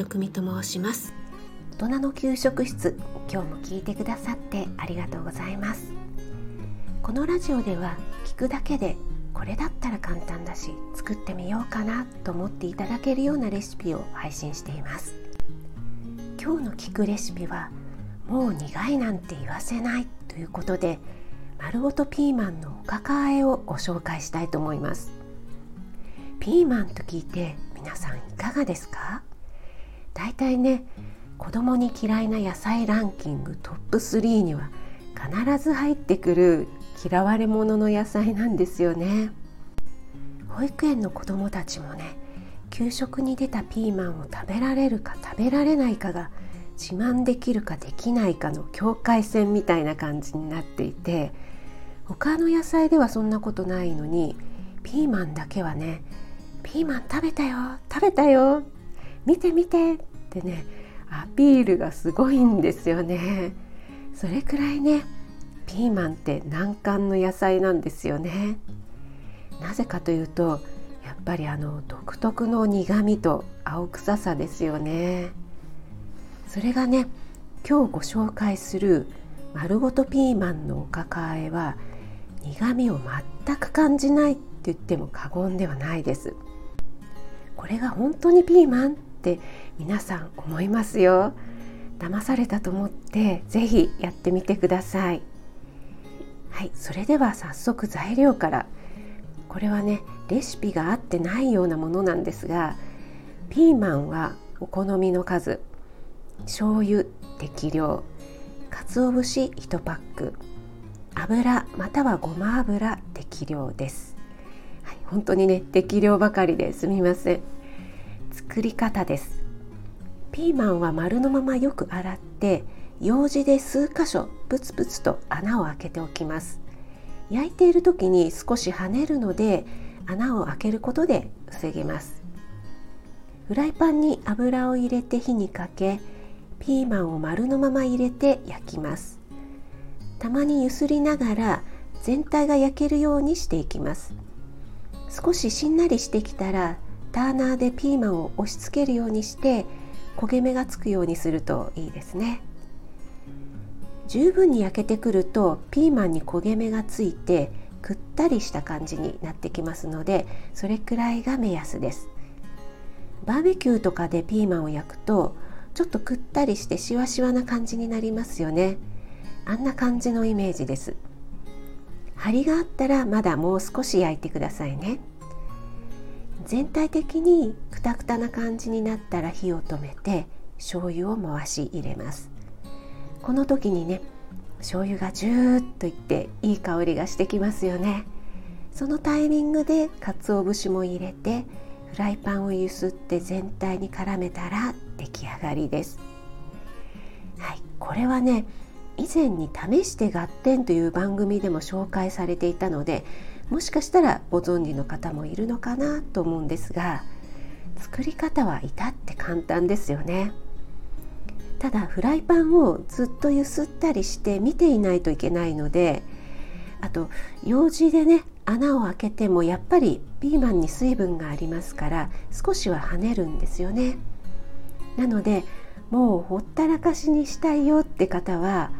食味と申します。大人の給食室今日も聞いてくださってありがとうございます。このラジオでは聞くだけでこれだったら簡単だし作ってみようかなと思っていただけるようなレシピを配信しています。今日の聞くレシピはもう苦いなんて言わせないということで丸ごとピーマンのおかかあえをご紹介したいと思います。ピーマンと聞いて皆さんいかがですか？だいたいね子供に嫌いな野菜ランキングトップ3には必ず入ってくる嫌われ者の野菜なんですよね。保育園の子供たちもね給食に出たピーマンを食べられるか食べられないかが自慢できるかできないかの境界線みたいな感じになっていて他の野菜ではそんなことないのにピーマンだけはねピーマン食べたよ食べたよ見て見てってねアピールがすごいんですよね。それくらいねピーマンって難関の野菜なんですよね。なぜかというとやっぱりあの独特の苦味と青臭さですよね。それがね今日ご紹介する丸ごとピーマンのおかかあえは苦味を全く感じないって言っても過言ではないです。これが本当にピーマンって皆さん思いますよ。騙されたと思ってぜひやってみてください。はいそれでは早速材料から。これはねレシピが合ってないようなものなんですがピーマンはお好みの数。醤油適量。鰹節1パック。油またはごま油適量です、はい、本当にね適量ばかりですみません。作り方です。ピーマンは丸のままよく洗って用紙で数箇所プツプツと穴を開けておきます。焼いている時に少し跳ねるので穴を開けることで防げます。フライパンに油を入れて火にかけピーマンを丸のまま入れて焼きます。たまにゆすりながら全体が焼けるようにしていきます。少ししんなりしてきたらターナーでピーマンを押し付けるようにして焦げ目がつくようにするといいですね。十分に焼けてくるとピーマンに焦げ目がついてくったりした感じになってきますのでそれくらいが目安です。バーベキューとかでピーマンを焼くとちょっとくったりしてしわしわな感じになりますよね。あんな感じのイメージです。張りがあったらまだもう少し焼いてくださいね。全体的にくたくたな感じになったら火を止めて醤油を回し入れます。この時にね醤油がジューッといっていい香りがしてきますよね。そのタイミングで鰹節も入れてフライパンをゆすって全体に絡めたら出来上がりです。はいこれはね以前に試して合点という番組でも紹介されていたのでもしかしたらご存知の方もいるのかなと思うんですが作り方は至って簡単ですよね。ただフライパンをずっとゆすったりして見ていないといけないのであと用紙でね穴を開けてもやっぱりピーマンに水分がありますから少しは跳ねるんですよね。なのでもうほったらかしにしたいよって方は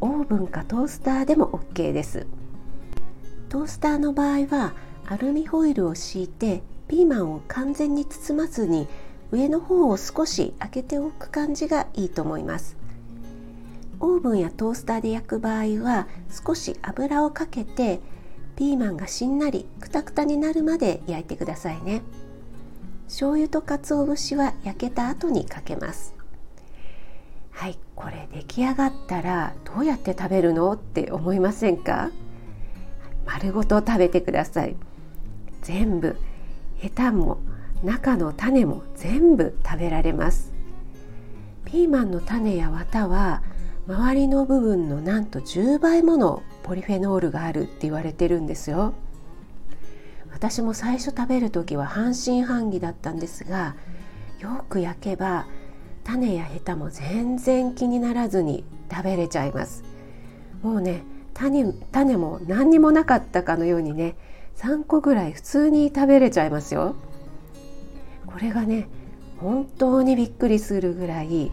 オーブンかトースターでも OK です。トースターの場合はアルミホイルを敷いてピーマンを完全に包まずに上の方を少し開けておく感じがいいと思います。オーブンやトースターで焼く場合は少し油をかけてピーマンがしんなりくたくたになるまで焼いてくださいね。醤油と鰹節は焼けた後にかけます。はいこれ出来上がったらどうやって食べるのって思いませんか？丸ごと食べてください。全部ヘタも中の種も全部食べられます。ピーマンの種や綿は周りの部分のなんと10倍ものポリフェノールがあるって言われてるんですよ。私も最初食べる時は半信半疑だったんですがよく焼けば種やヘタも全然気にならずに食べれちゃいます。もうね種種も何にもなかったかのようにね3個ぐらい普通に食べれちゃいますよ。これがね本当にびっくりするぐらい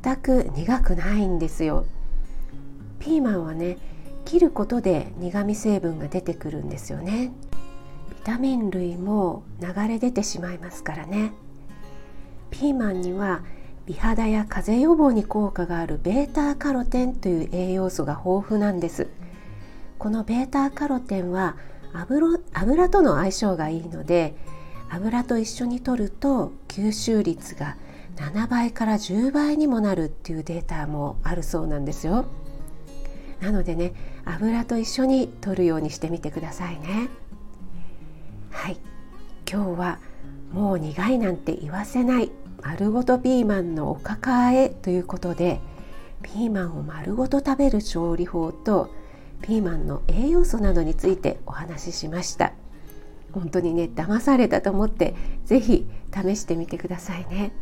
全く苦くないんですよ。ピーマンはね切ることで苦味成分が出てくるんですよね。ビタミン類も流れ出てしまいますからね。ピーマンには美肌や風邪予防に効果があるベータカロテンという栄養素が豊富なんです。このベータカロテンは油油との相性がいいので油と一緒に摂ると吸収率が7倍から10倍にもなるっていうデータもあるそうなんですよ。なのでね油と一緒に摂るようにしてみてくださいね。はい。今日はもう苦いなんて言わせない。丸ごとピーマンのおかかあえということでピーマンを丸ごと食べる調理法とピーマンの栄養素などについてお話ししました。本当にね騙されたと思って是非試してみてくださいね。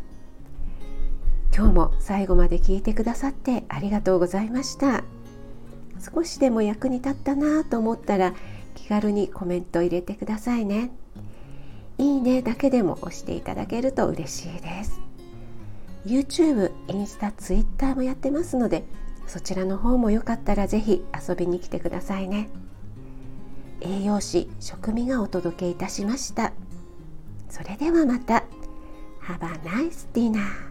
今日も最後まで聞いてくださってありがとうございました。少しでも役に立ったなと思ったら気軽にコメント入れてくださいね。いいねだけでも押していただけると嬉しいです。YouTube、インスタ、Twitter もやってますのでそちらの方もよかったらぜひ遊びに来てくださいね。栄養士食味がお届けいたしました。それではまた。Have a nice dinner